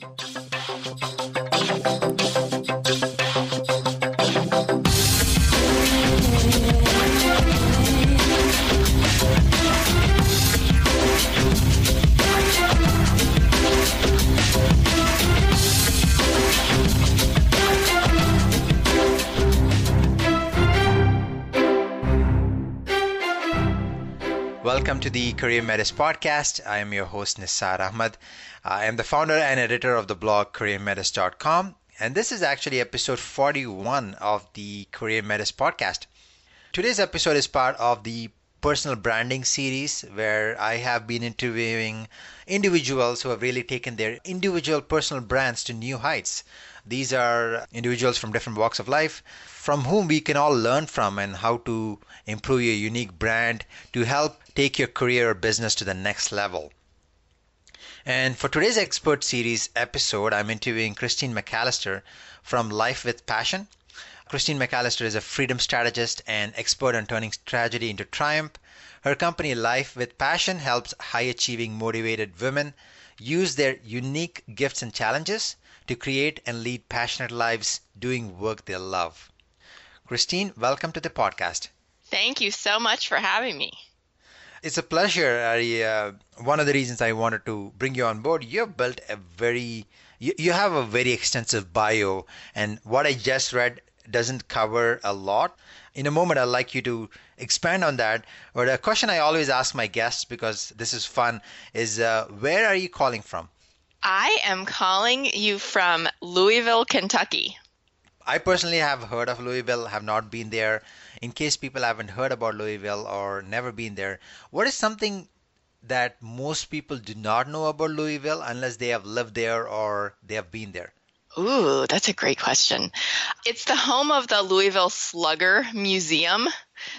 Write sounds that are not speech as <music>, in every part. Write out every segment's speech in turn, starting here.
Thank you. Welcome to the Career Metis podcast. I am your host, Nisar Ahmad. I am the founder and editor of the blog CareerMetis.com, and this is actually episode 41 of the Career Metis podcast. Today's episode is part of the personal branding series where I have been interviewing individuals who have really taken their individual personal brands to new heights. These are individuals from different walks of life from whom we can all learn from and how to improve your unique brand to help take your career or business to the next level. And for today's expert series episode, I'm interviewing Christine McAlister from Life with Passion. Christine McAlister is a freedom strategist and expert on turning tragedy into triumph. Her company, Life with Passion, helps high achieving, motivated women use their unique gifts and challenges to create and lead passionate lives doing work they love. Christine, welcome to the podcast. Thank you so much for having me. It's a pleasure. I, uh, one of the reasons I wanted to bring you on board, you've built a very, you, you have a very extensive bio, and what I just read doesn't cover a lot. In a moment, I'd like you to expand on that. But a question I always ask my guests, because this is fun, is uh, where are you calling from? I am calling you from Louisville, Kentucky. I personally have heard of Louisville, have not been there. In case people haven't heard about Louisville or never been there, what is something that most people do not know about Louisville unless they have lived there or they have been there? Ooh, that's a great question. It's the home of the Louisville Slugger Museum.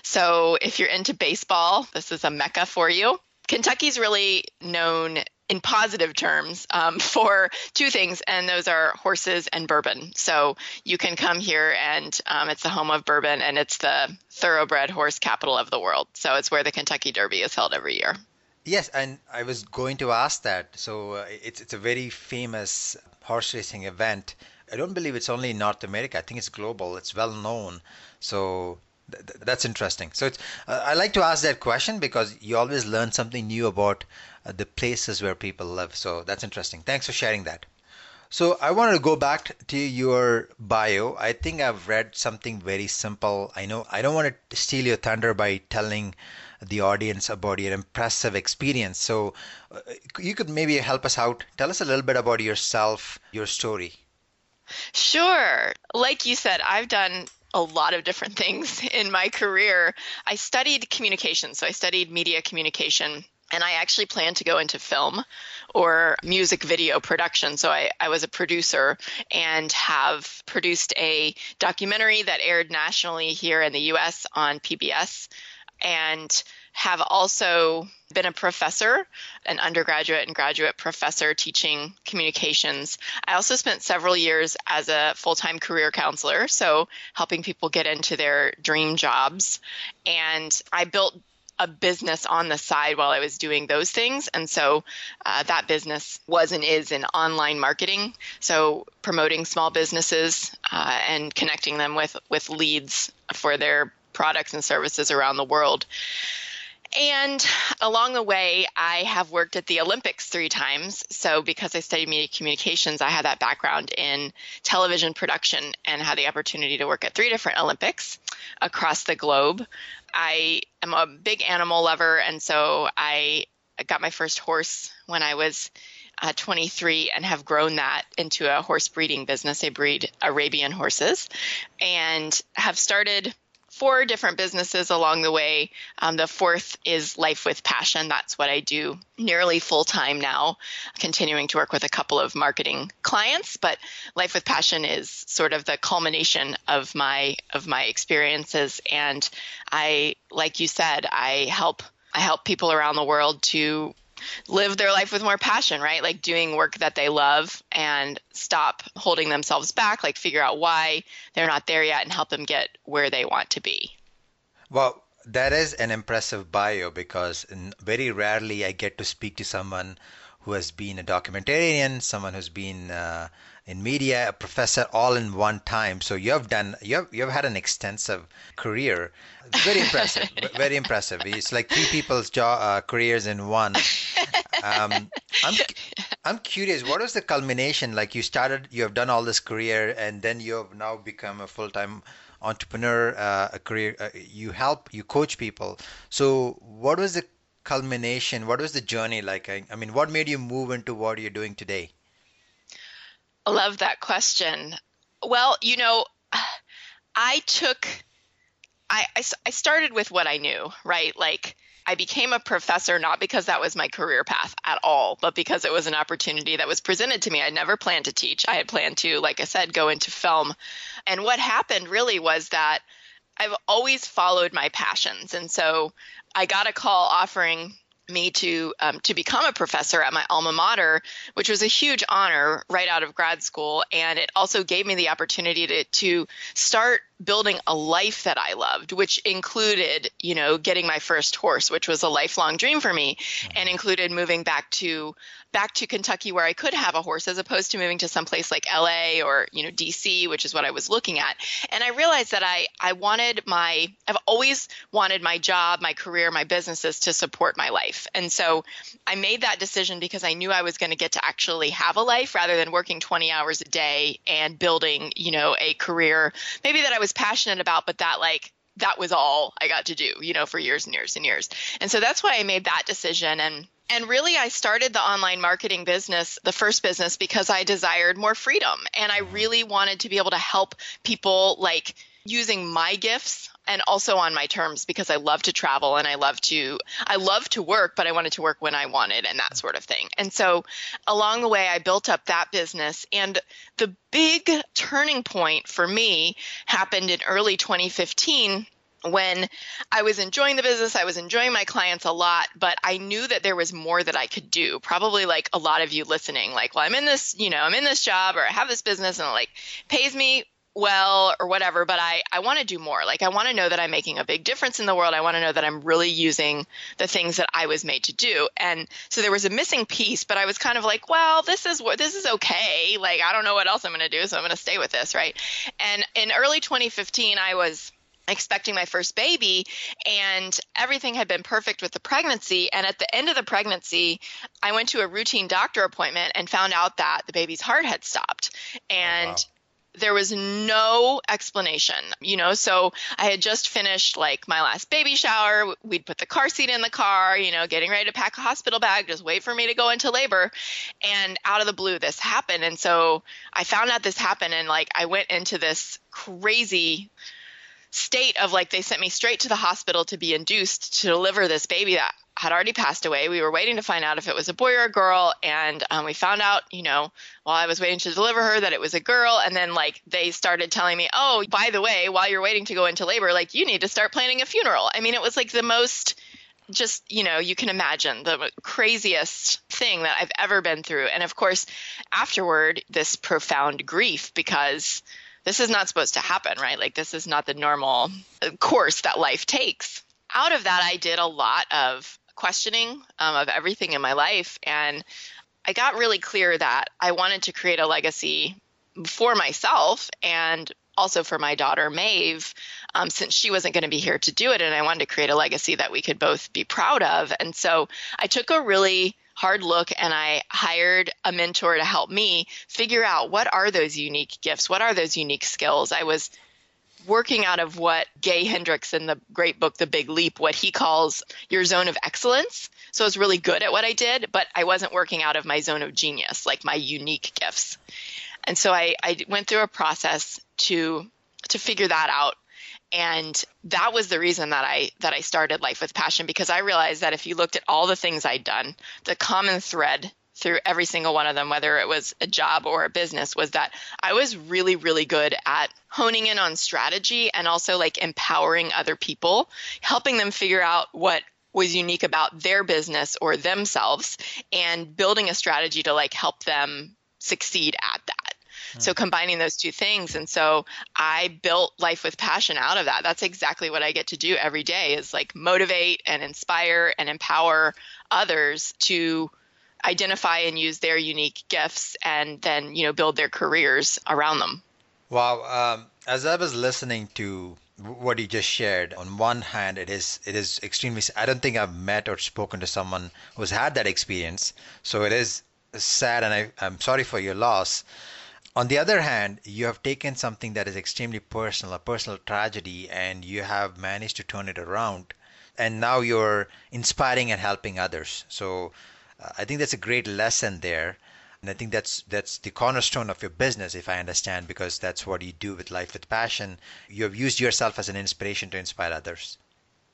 So if you're into baseball, this is a mecca for you. Kentucky's really known in positive terms um, <laughs> for two things, and those are horses and bourbon. So you can come here, and um, it's the home of bourbon, and it's the thoroughbred horse capital of the world. So it's where the Kentucky Derby is held every year. Yes, and I was going to ask that. So uh, it's it's a very famous horse racing event. I don't believe it's only in North America. I think it's global. It's well known. So th- th- that's interesting. So it's, uh, I like to ask that question because you always learn something new about the places where people live. So that's interesting. Thanks for sharing that. So I wanted to go back to your bio. I think I've read something very simple. I know I don't want to steal your thunder by telling the audience about your impressive experience. So uh, you could maybe help us out. Tell us a little bit about yourself, your story. Sure. Like you said, I've done a lot of different <laughs> things in my career. I studied communication, so I studied media communication and I actually planned to go into film or music video production. So I, I was a producer and have produced a documentary that aired nationally here in the US on PBS and have also been a professor, an undergraduate and graduate professor teaching communications. I also spent several years as a full time career counselor, so helping people get into their dream jobs. And I built a business on the side while I was doing those things. And so uh, that business was and is in online marketing. So promoting small businesses uh, and connecting them with, with leads for their products and services around the world. And along the way, I have worked at the Olympics three times. So, because I studied media communications, I had that background in television production and had the opportunity to work at three different Olympics across the globe. I am a big animal lover, and so I got my first horse when I was uh, 23 and have grown that into a horse breeding business. I breed Arabian horses and have started four different businesses along the way. Um, the fourth is Life with Passion. That's what I do nearly full time now, continuing to work with a couple of marketing clients. But Life with Passion is sort of the culmination of my of my experiences. And I, like you said, I help I help people around the world to live their life with more passion, right? Like doing work that they love and stop holding themselves back, like figure out why they're not there yet and help them get where they want to be. Well, that is an impressive bio because very rarely I get to speak to someone who has been a documentarian, someone who's been uh, in media, a professor, all in one time. So you have done, you have, you have had an extensive career. Very impressive. <laughs> very impressive. It's like three people's job, uh, careers in one. Um, I'm, I'm curious, what was the culmination? Like you started, you have done all this career, and then you have now become a full time entrepreneur, uh, a career. Uh, you help, you coach people. So what was the culmination? What was the journey like? I, I mean, what made you move into what you're doing today? I love that question. Well, you know, I took, I, I, I started with what I knew, right? Like, I became a professor not because that was my career path at all, but because it was an opportunity that was presented to me. I never planned to teach. I had planned to, like I said, go into film. And what happened really was that I've always followed my passions. And so I got a call offering me to um, to become a professor at my alma mater, which was a huge honor right out of grad school, and it also gave me the opportunity to to start building a life that I loved, which included, you know, getting my first horse, which was a lifelong dream for me, and included moving back to back to Kentucky where I could have a horse as opposed to moving to someplace like LA or, you know, DC, which is what I was looking at. And I realized that I I wanted my I've always wanted my job, my career, my businesses to support my life. And so I made that decision because I knew I was going to get to actually have a life rather than working 20 hours a day and building, you know, a career maybe that I was passionate about but that like that was all I got to do, you know, for years and years and years. And so that's why I made that decision and and really, I started the online marketing business, the first business, because I desired more freedom. And I really wanted to be able to help people like using my gifts and also on my terms because I love to travel and I love to I love to work but I wanted to work when I wanted and that sort of thing. And so along the way I built up that business and the big turning point for me happened in early 2015 when I was enjoying the business, I was enjoying my clients a lot, but I knew that there was more that I could do. Probably like a lot of you listening, like, well, I'm in this, you know, I'm in this job or I have this business and it like pays me well or whatever, but I, I want to do more. Like I want to know that I'm making a big difference in the world. I want to know that I'm really using the things that I was made to do. And so there was a missing piece, but I was kind of like, well, this is what this is okay. Like I don't know what else I'm going to do, so I'm going to stay with this, right? And in early 2015, I was expecting my first baby and everything had been perfect with the pregnancy and at the end of the pregnancy i went to a routine doctor appointment and found out that the baby's heart had stopped and oh, wow there was no explanation, you know. So I had just finished like my last baby shower. We'd put the car seat in the car, you know, getting ready to pack a hospital bag, just wait for me to go into labor. And out of the blue, this happened. And so I found out this happened, and like I went into this crazy state of like they sent me straight to the hospital to be induced to deliver this baby that had already passed away. We were waiting to find out if it was a boy or a girl, and um, we found out, you know, while I was waiting to deliver her, that it was a girl. And then like they started telling me, oh, by the way, while you're waiting to go into labor, like you need to start planning a funeral. I mean, it was like the most just you know you can imagine the craziest thing that i've ever been through and of course afterward this profound grief because this is not supposed to happen, right? Like, this is not the normal course that life takes. Out of that, I did a lot of questioning um, of everything in my life. And I got really clear that I wanted to create a legacy for myself and also for my daughter, Maeve, um, since she wasn't going to be here to do it. And I wanted to create a legacy that we could both be proud of. And so I took a really hard look and I hired a mentor to help me figure out what are those unique gifts? What are those unique skills? I was working out of what Gay Hendricks in the great book The Big Leap, what he calls your zone of excellence. So I was really good at what I did, but I wasn't working out of my zone of genius, like my unique gifts. And so I, I went through a process to to figure that out and that was the reason that I that I started Life with Passion because I realized that if you looked at all the things I'd done, the common thread through every single one of them, whether it was a job or a business, was that I was really, really good at honing in on strategy and also like empowering other people, helping them figure out what was unique about their business or themselves and building a strategy to like help them succeed at that. So combining those two things. And so I built life with passion out of that. That's exactly what I get to do every day is like motivate and inspire and empower others to identify and use their unique gifts and then, you know, build their careers around them. Wow. Um, as I was listening to what you just shared, on one hand, it is it is extremely. I don't think I've met or spoken to someone who's had that experience. So it is sad, and I, I'm sorry for your loss. On the other hand, you have taken something that is extremely personal, a personal tragedy, and you have managed to turn it around. And now you're inspiring and helping others. So uh, I think that's a great lesson there. And I think that's that's the cornerstone of your business, if I understand, because that's what you do with Life with Passion. You have used yourself as an inspiration to inspire others.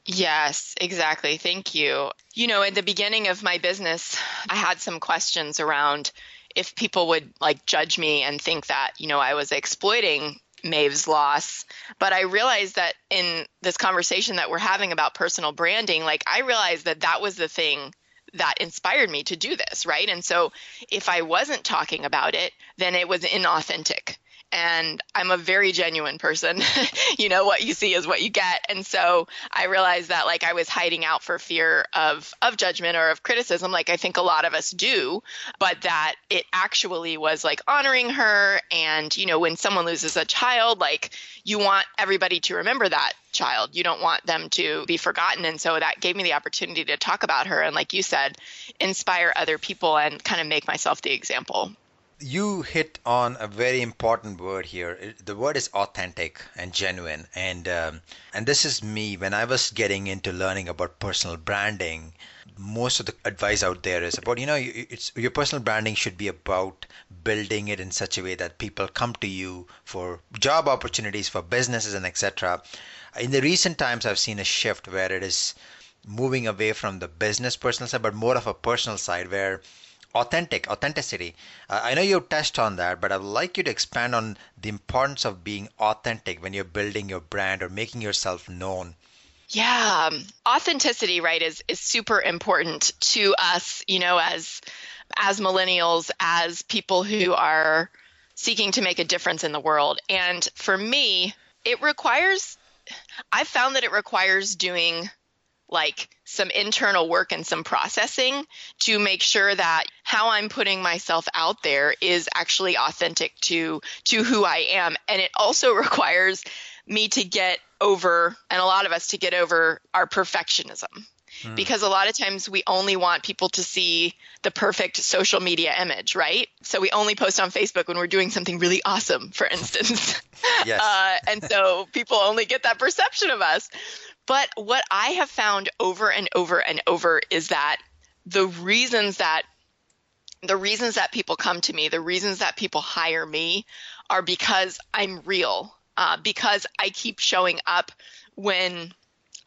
Yes, exactly. Thank you. You know, in the beginning of my business, I had some questions around if people would like judge me and think that, you know, I was exploiting Maeve's loss. But I realized that in this conversation that we're having about personal branding, like I realized that that was the thing that inspired me to do this, right? And so if I wasn't talking about it, then it was inauthentic and I'm a very genuine person. <laughs> you know, what you see is what you get. And so I realized that like I was hiding out for fear of of judgment or of criticism like I think a lot of us do, but that it actually was like honoring her and you know, when someone loses a child, like you want everybody to remember that child. You don't want them to be forgotten. And so that gave me the opportunity to talk about her and like you said, inspire other people and kind of make myself the example you hit on a very important word here. The word is authentic and genuine, and um, and this is me when I was getting into learning about personal branding. Most of the advice out there is about you know it's your personal branding should be about building it in such a way that people come to you for job opportunities, for businesses, and etc. In the recent times, I've seen a shift where it is moving away from the business personal side, but more of a personal side where authentic authenticity. Uh, i know you touched on that but i'd like you to expand on the importance of being authentic when you're building your brand or making yourself known. Yeah authenticity right is is super important to us you know as as millennials as people who are seeking to make a difference in the world. And for me it requires i've found that it requires doing like some internal work and some processing to make sure that how I'm putting myself out there is actually authentic to to who I am. And it also <laughs> requires me to get over and a lot of us to get over our perfectionism hmm. because a lot of times we only want people to see the perfect social media image, right? So we only post on Facebook when we're doing something really awesome, for instance. <laughs> yes. Uh, and so people only get that perception of us. But what I have found over and over and over is that the reasons that the reasons that people come to me, the reasons that people hire me are because I'm real, uh, because I keep showing up when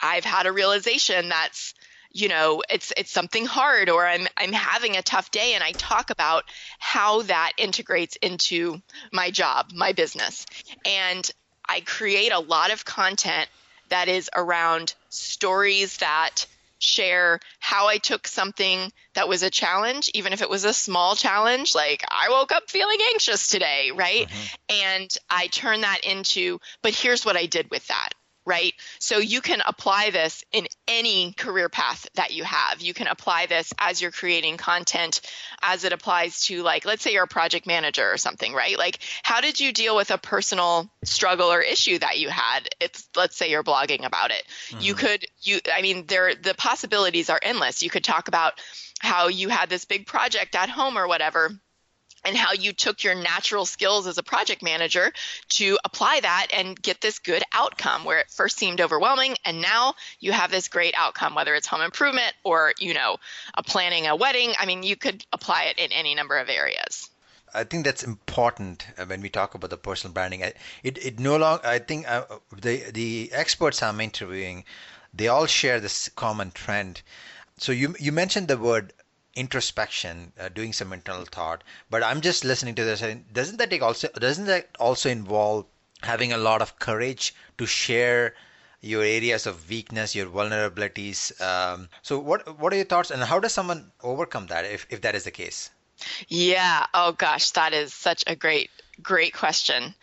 I've had a realization that's you know it's it's something hard or I'm I'm having a tough day and I talk about how that integrates into my job, my business. And I create a lot of content that is around stories that share how I took something that was a challenge, even if it was a small challenge, like I woke up feeling anxious today, right? Mm-hmm. And I turn that into, but here's what I did with that right? So you can apply this in any career path that you have. You can apply this as you're creating content as it applies to like let's say you're a project manager or something, right? Like how did you deal with a personal struggle or issue that you had? It's let's say you're blogging about it. Mm-hmm. You could you I mean there the possibilities are endless. You could talk about how you had this big project at home or whatever and how you took your natural skills as a project manager to apply that and get this good outcome where it first seemed overwhelming and now you have this great outcome whether it's home improvement or you know a planning a wedding i mean you could apply it in any number of areas I think that's important uh, when we talk about the personal branding. It it no longer. I think uh, the the experts I'm interviewing, they all share this common trend. So you you mentioned the word introspection, uh, doing some internal thought. But I'm just listening to this, and doesn't that take also doesn't that also involve having a lot of courage to share your areas of weakness, your vulnerabilities? Um, so what what are your thoughts, and how does someone overcome that if if that is the case? Yeah. Oh gosh, that is such a great great question.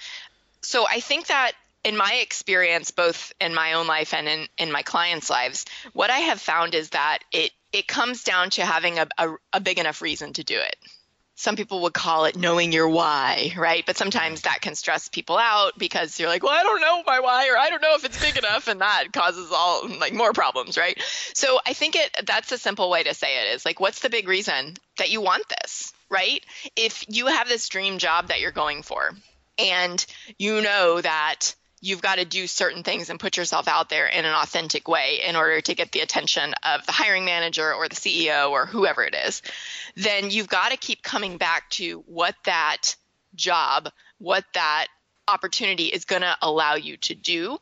So I think that in my experience, both in my own life and in, in my clients' lives, what I have found is that it it comes down to having a, a, a big enough reason to do it some people would call it knowing your why, right? But sometimes that can stress people out because you're like, well, I don't know my why, or I don't know if it's big enough, and that causes all like more problems, right? So I think it that's a simple way to say it is like, what's the big reason that you want this, right? If you have this dream job that you're going for, and you know that you've got to do certain things and put yourself out there in an authentic way in order to get the attention of the hiring manager or the CEO or whoever it is, then you've got to keep coming back to what that job, what that opportunity is going to allow you to do.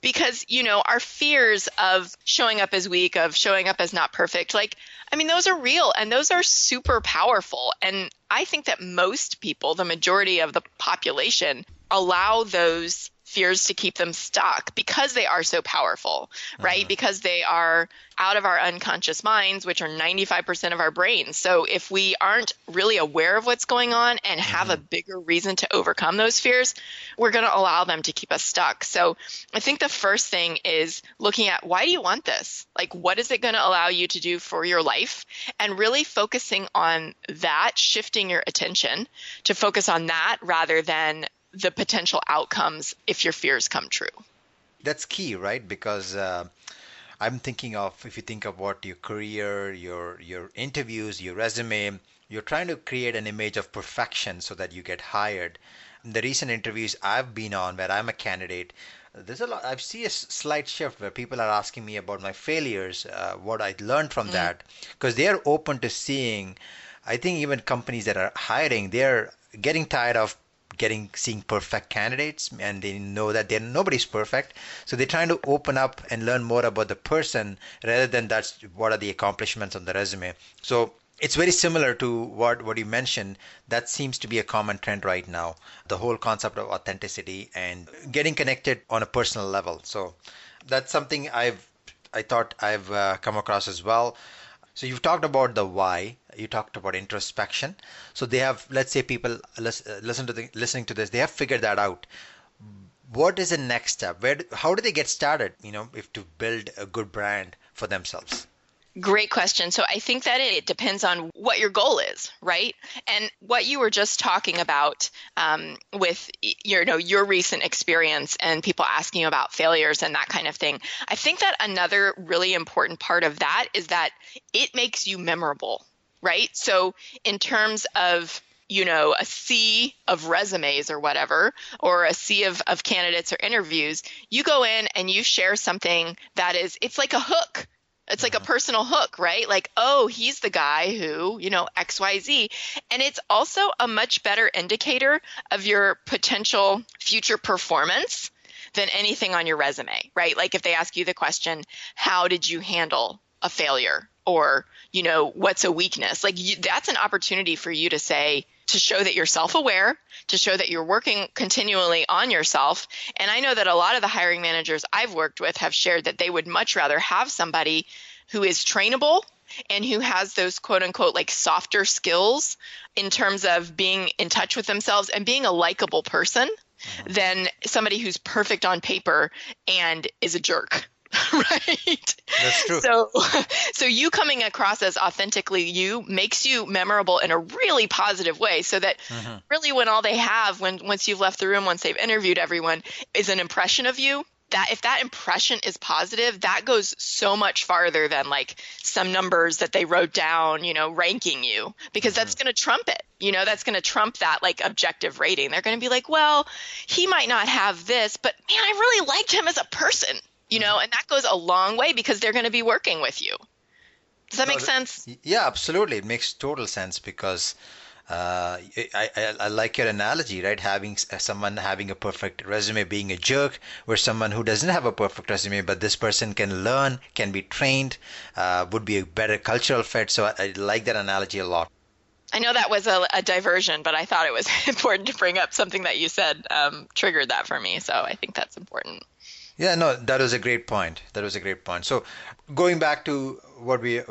Because you know our fears of showing up as weak of showing up as not perfect like i mean those are real and those are super powerful. And i think that most people the majority of the population allow those fears to keep them stuck because they are so powerful, right? Uh-huh. Because they are out of our unconscious minds, which are 95% of our brains. So if we aren't really aware of what's going on and have uh-huh. a bigger reason to overcome those fears, we're going to allow them to keep us stuck. So I think the first thing is looking at why do you want this? Like, what is it going to allow you to do for your life? And really focusing on that, shifting your attention to focus on that rather than the potential outcomes if your fears come true. That's key, right? Because uh, I'm thinking of if you think of what your career, your your interviews, your resume, you're trying to create an image of perfection so that you get hired. In the recent interviews I've been on where I'm a candidate, there's a lot i see a slight shift where people are asking me about my failures uh, what i learned from mm. that because they're open to seeing i think even companies that are hiring they're getting tired of getting seeing perfect candidates and they know that they're nobody's perfect so they're trying to open up and learn more about the person rather than that's what are the accomplishments on the resume so it's very similar to what, what you mentioned. That seems to be a common trend right now. The whole concept of authenticity and getting connected on a personal level. So that's something I've I thought I've uh, come across as well. So you've talked about the why. You talked about introspection. So they have, let's say, people uh, listen to the, listening to this, they have figured that out. What is the next step? Where, how do they get started? You know, if to build a good brand for themselves. Great question. So I think that it depends on what your goal is, right? And what you were just talking about um, with your, you know, your recent experience and people asking you about failures and that kind of thing. I think that another really important part of that is that it makes you memorable, right? So in terms of you know, a sea of resumes or whatever, or a sea of, of candidates or interviews, you go in and you share something that is, it's like a hook it's like a personal hook, right? Like, oh, he's the guy who, you know, XYZ. And it's also a much better indicator of your potential future performance than anything on your resume, right? Like if they ask you the question, how did you handle a failure? Or, you know, what's a weakness? Like you, that's an opportunity for you to say, to show that you're self aware, to show that you're working continually on yourself. And I know that a lot of the hiring managers I've worked with have shared that they would much rather have somebody who is trainable and who has those quote unquote like softer skills in terms of being in touch with themselves and being a likable person mm-hmm. than somebody who's perfect on paper and is a jerk <laughs> right? That's true. So, <laughs> so you coming across as authentically you makes you memorable in a really positive way. So that mm-hmm. really, when all they have, when once you've left the room, once they've interviewed everyone, is an impression of you. That if that impression is positive, that goes so much farther than like some numbers that they wrote down, you know, ranking you, because mm-hmm. that's going to trump it. You know, that's going to trump that like objective rating. They're going to be like, well, he might not have this, but man, I really liked him as a person you know, and that goes a long way because they're going to be working with you. Does that make sense? Yeah, absolutely. It makes total sense because uh, I, I, I, like your analogy, right? Having uh, someone having a perfect resume being a jerk, where someone who doesn't have a perfect resume, but this person can learn, can be trained, uh, would be a better cultural fit. So I, I, like that analogy a lot. I know that was a, a, diversion, but I thought it was <laughs> important to bring up something that you said um, triggered that for me. So I think that's important. Yeah, no, that was a great point. That was a great point. So, going back to what we uh,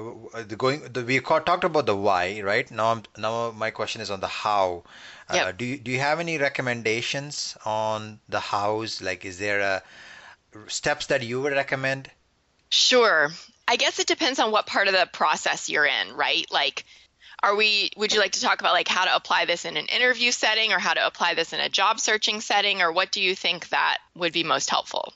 the going the, we talked about the why, right? Now, I'm, now my question is on the how. Uh, do you do you have any recommendations on the hows? Like, is there a steps that you would recommend? Sure. I guess it depends on what part of the process you're in, right? Like, are we, would you like to talk about like how to apply this in an interview setting or how to apply this in a job searching setting? Or what do you think that would be most helpful?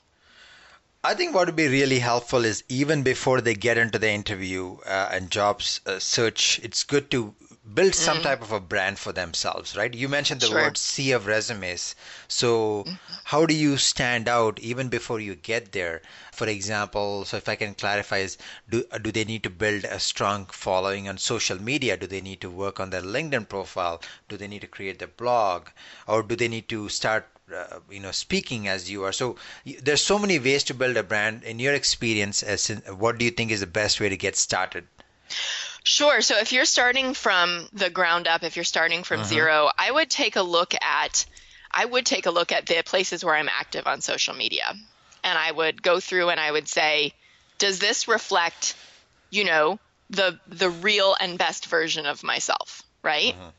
I think what would be really helpful is even before they get into the interview uh, and jobs uh, search, it's good to build some mm type of a brand for themselves, right? You mentioned the sure. word sea of resumes. So, mm-hmm. how do you stand out even before you get there? For example, so if I can clarify, is do uh, do they need to build a strong following on social media? Do they need to work on their LinkedIn profile? Do they need to create their blog, or do they need to start uh, you know speaking as you are so there's so many ways to build a brand in your experience as in, what do you think is the best way to get started Sure. So if you're starting from the ground up, if you're starting from uh-huh. zero, I would take a look at I would take a look at the places where I'm active on social media. And I would go through and I would say, does this reflect, you know, the the real and best version of myself, right? Uh-huh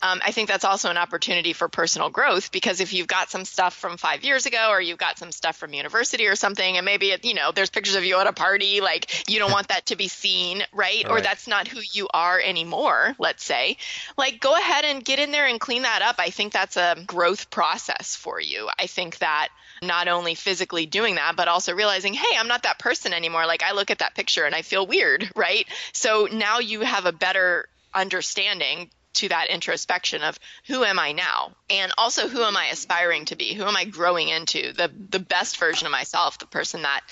um, I think that's also an opportunity for personal growth because if you've got some stuff from five years ago or you've got some stuff from university or something, and maybe, it, you know, there's pictures of you at a party, like you don't want that to be seen, right? right? Or that's not who you are anymore, let's say. Like go ahead and get in there and clean that up. I think that's a growth process for you. I think that not only physically doing that, but also realizing, hey, I'm not that person anymore. Like I look at that picture and I feel weird, right? So now you have a better understanding to that introspection of who am I now? And also who am I aspiring to be? Who am I growing into? The the best version of myself, the person that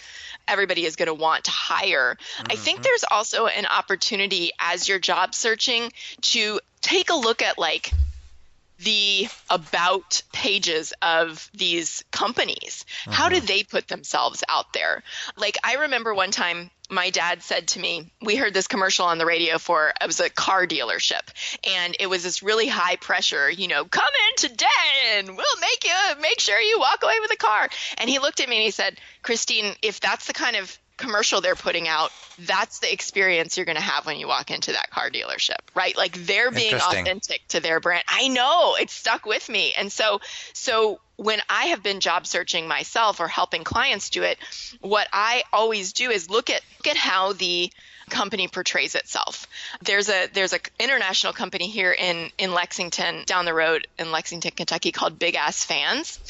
everybody is going to want to hire. Mm-hmm. I think there's also an opportunity as you're job searching to take a look at like the about pages of these companies. How do uh-huh. they put themselves out there? Like I remember one time my dad said to me, we heard this commercial on the radio for it was a car dealership and it was this really high pressure, you know, come in today and we'll make you make sure you walk away with a car. And he looked at me and he said, "Christine, if that's the kind of commercial they're putting out, that's the experience you're going to have when you walk into that car dealership, right? Like they're being authentic to their brand. I know it stuck with me. And so, so when I have been job searching myself or helping clients do it, what I always do is look at, look at how the company portrays itself. There's a there's a international company here in in Lexington down the road in Lexington, Kentucky called Big Ass Fans,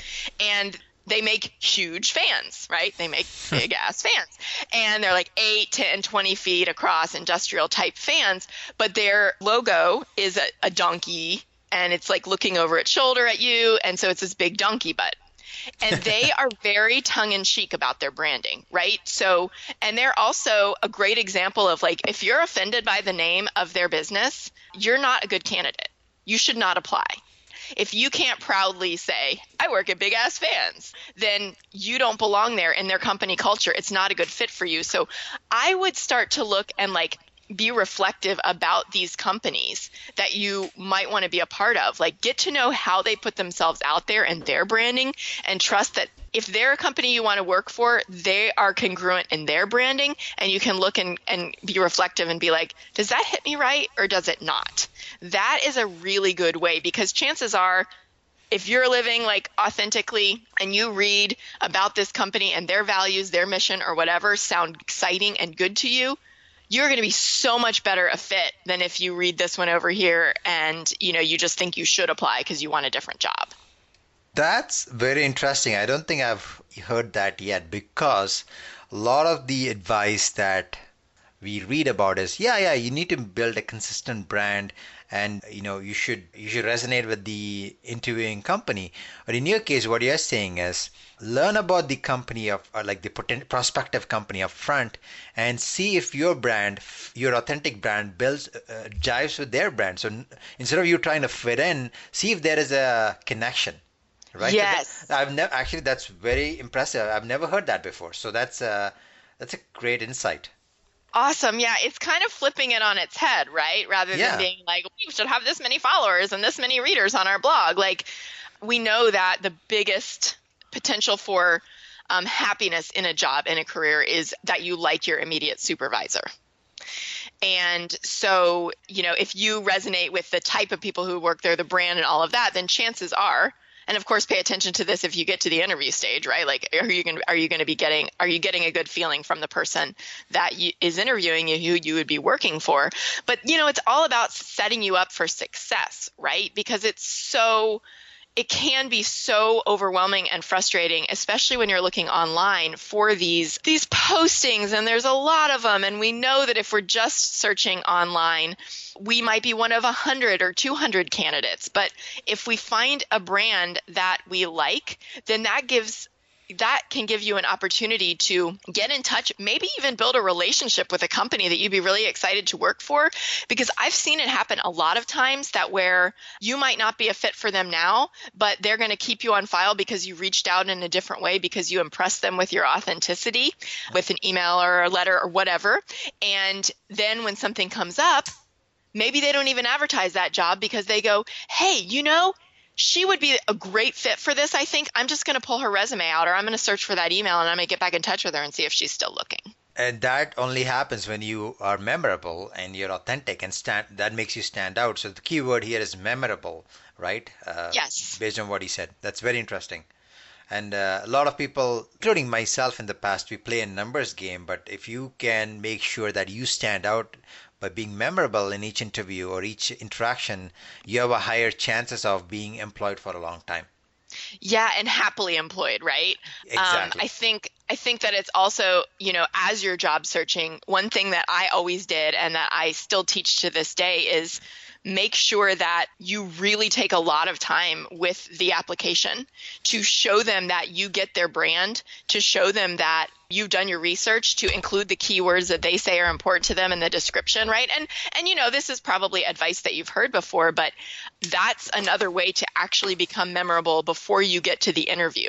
and they make huge fans, right? They make <laughs> big ass fans. And they're like 8, 10, 20 feet across industrial type fans, but their logo is a, a donkey and it's like looking over its shoulder at you. And so it's this big donkey butt and they <laughs> are very tongue in cheek about their branding, right? So, and they're also a great example of like, if you're offended by the name of their business, you're not a good candidate. You should not apply if you can't proudly say, I work at Big Ass Fans, then you don't belong there in their company culture. It's not a good fit for you. So I would start to look and like be reflective about these companies that you might want to be a part of. Like, get to know how they put themselves out there and their branding, and trust that if they're a company you want to work for, they are congruent in their branding, and you can look and, and be reflective and be like, does that hit me right or does it not? that is a really good way because chances are if you're living like authentically and you read about this company and their values, their mission, or whatever sound exciting and good to you, you're going to be so much better a fit than if you read this one over here and you know you just think you should apply because you want a different job. That's very interesting. I don't think I've heard that yet because a lot of the advice that we read about is yeah yeah you need to build a consistent brand and you know you should you should resonate with the interviewing company. But in your case what you're saying is learn about the company of or like the potent, prospective company up front and see if your brand your authentic brand builds uh, jives with their brand. So instead of you trying to fit in see if there is a connection right? Yes. I've never actually that's very impressive. I've never heard that before. So that's a that's a great insight Awesome. Yeah, it's kind of flipping it on its head, right? Rather than yeah. being like, we should have this many followers and this many readers on our blog. Like, we know that the biggest potential for um, happiness in a job, in a career, is that you like your immediate supervisor. And so, you know, if you resonate with the type of people who work there, the brand, and all of that, then chances are and of course pay attention to this if you get to the interview stage right? Like are you going are you going to be getting are you getting a good feeling from the person that you, is interviewing you who you would be working for? But you know it's all about setting you up for success right? Because it's so it can be so overwhelming and frustrating especially when you're looking online for these these postings and there's a lot of them and we know that if we're just searching online we might be one of 100 or 200 candidates. But if we find a brand that we like then that gives that can give you an opportunity to get in touch, maybe even build a relationship with a company that you'd be really excited to work for. Because I've seen it happen a lot of times that where you might not be a fit for them now, but they're going to keep you on file because you reached out in a different way because you impressed them with your authenticity with an email or a letter or whatever. And then when something comes up, maybe they don't even advertise that job because they go, hey, you know, she would be a great fit for this. I think I'm just going to pull her resume out or I'm going to search for that email and I'm going to get back in touch with her and see if she's still looking. And that only happens when you are memorable and you're authentic and stand, that makes you stand out. So the key word here is memorable, right? Uh, yes. Based on what he said. That's very interesting. And uh, a lot of people, including myself in the past, we play a numbers game. But if you can make sure that you stand out by being memorable in each interview or each interaction, you have a higher chances of being employed for a long time. Yeah, and happily employed, right? Exactly. Um, I think I think that it's also, you know, as you're job searching, one thing that I always did and that I still teach to this day is make sure that you really take a lot of time with the application to show them that you get their brand, to show them that you've done your research to include the keywords that they say are important to them in the description, right? And and you know, this is probably advice that you've heard before, but that's another way to actually become memorable before you get to the interview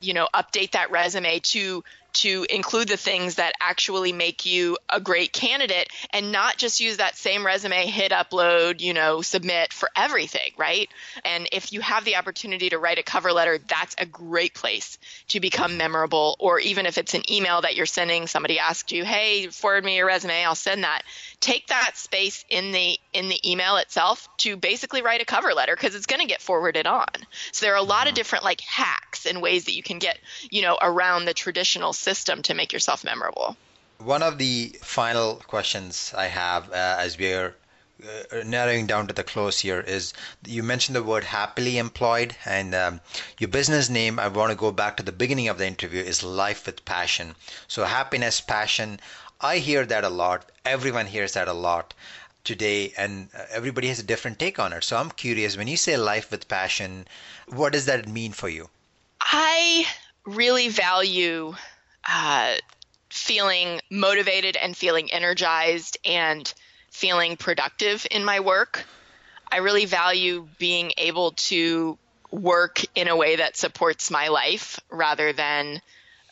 you know update that resume to to include the things that actually make you a great candidate and not just use that same resume, hit upload, you know, submit for everything, right? And if you have the opportunity to write a cover letter, that's a great place to become memorable. Or even if it's an email that you're sending, somebody asked you, hey, forward me your resume, I'll send that. Take that space in the in the email itself to basically write a cover letter because it's going to get forwarded on. So there are a lot of mm-hmm. different like hacks and ways that you can get, you know, around the traditional system to make yourself memorable. One of the final questions I have uh, as we're uh, narrowing down to the close here is you mentioned the word happily employed and um, your business name i want to go back to the beginning of the interview is life with passion. So happiness passion i hear that a lot everyone hears that a lot today and uh, everybody has a different take on it. So i'm curious when you say life with passion what does that mean for you? I really value uh, feeling motivated and feeling energized and feeling productive in my work. I really value being able to work in a way that supports my life rather than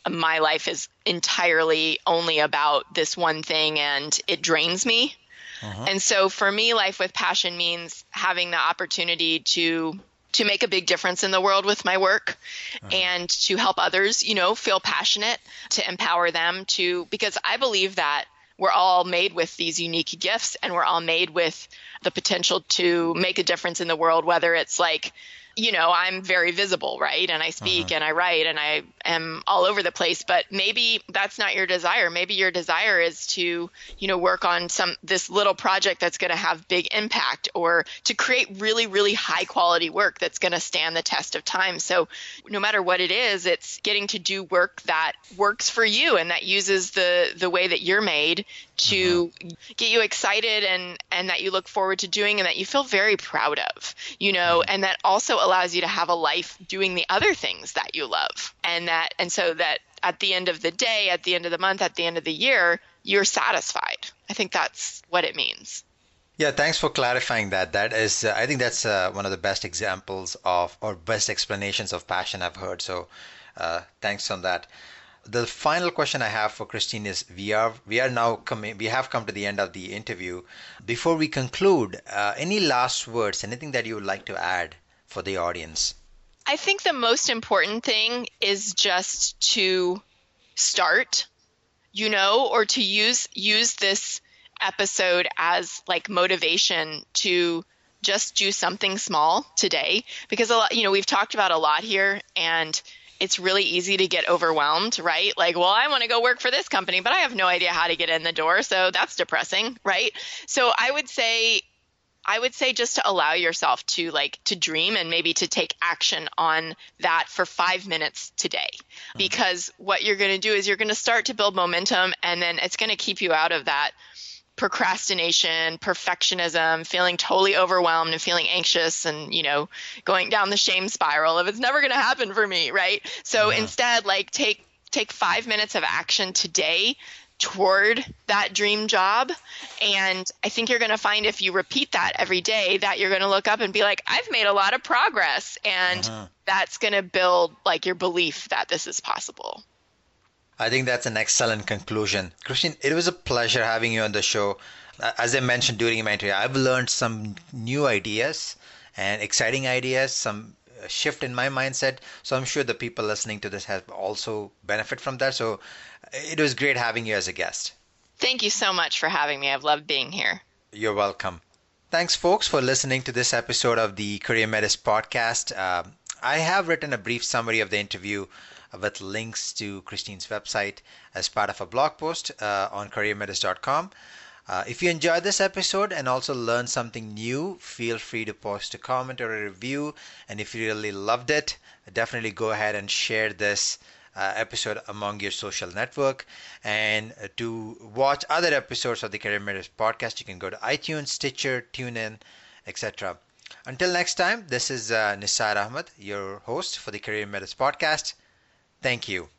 my life is entirely only about this one thing and it drains me. Uh-huh. And so for me, life with passion means having the opportunity to to make a big difference in the world with my work uh-huh. and to help others, you know, feel passionate, to empower them to, because I believe that we're all made with these unique gifts and we're all made with the potential to make a difference in the world, whether it's like, you know, I'm very visible, right? And I speak uh-huh. and I write and I am all over the place, but maybe that's not your desire. Maybe your desire is to, you know, work on some this little project that's going to have big impact or to create really really high quality work that's going to stand the test of time. So, no matter what it is, it's getting to do work that works for you and that uses the the way that you're made to uh-huh. get you excited and and that you look forward to doing and that you feel very proud of, you know, and that also allows you to have a life doing the other things that you love. And that and so that at the end of the day at the end of the month at the end of the year you're satisfied. I think that's what it means. Yeah thanks for clarifying that. That is uh, i think that's uh, one of the best examples of or best explanations of passion i've heard. So uh, thanks on that. The final question I have for Christine is we are we are now coming we have come to the end of the interview. Before we conclude, uh, any last words, anything that you would like to add for the audience? I think the most important thing is just to start, you know, or to use use this episode as like motivation to just do something small today because a lot, you know, we've talked about a lot here and it's really easy to get overwhelmed, right? Like, well, I want to go work for this company, but I have no idea how to get in the door. So that's depressing, right? So I would say I would say just to allow yourself to like to dream and maybe to take action on that for 5 minutes today. Mm-hmm. Because what you're going to do is you're going to start to build momentum and then it's going to keep you out of that procrastination, perfectionism, feeling totally overwhelmed and feeling anxious and, you know, going down the shame spiral of it's never going to happen for me, right? So yeah. instead like take take 5 minutes of action today toward that dream job. And I think you're going to find if you repeat that every day that you're going to look up and be like, I've made a lot of progress. And uh-huh. that's going to build like your belief that this is possible. I think that's an excellent conclusion. Christine, it was a pleasure having you on the show. As I mentioned during my interview, I've learned some new ideas and exciting ideas, some shift in my mindset. So I'm sure the people listening to this have also benefit from that. So it was great having you as a guest. Thank you so much for having me. I've loved being here. You're welcome. Thanks, folks, for listening to this episode of the Career Metis podcast. Uh, I have written a brief summary of the interview with links to Christine's website as part of a blog post uh, on careermetis.com. Uh, if you enjoyed this episode and also learned something new, feel free to post a comment or a review. And if you really loved it, definitely go ahead and share this uh, episode among your social network. And uh, to watch other episodes of the Career Metis podcast, you can go to iTunes, Stitcher, TuneIn, etc. Until next time, this is uh, Nisar Ahmed, your host for the Career Metis podcast. Thank you.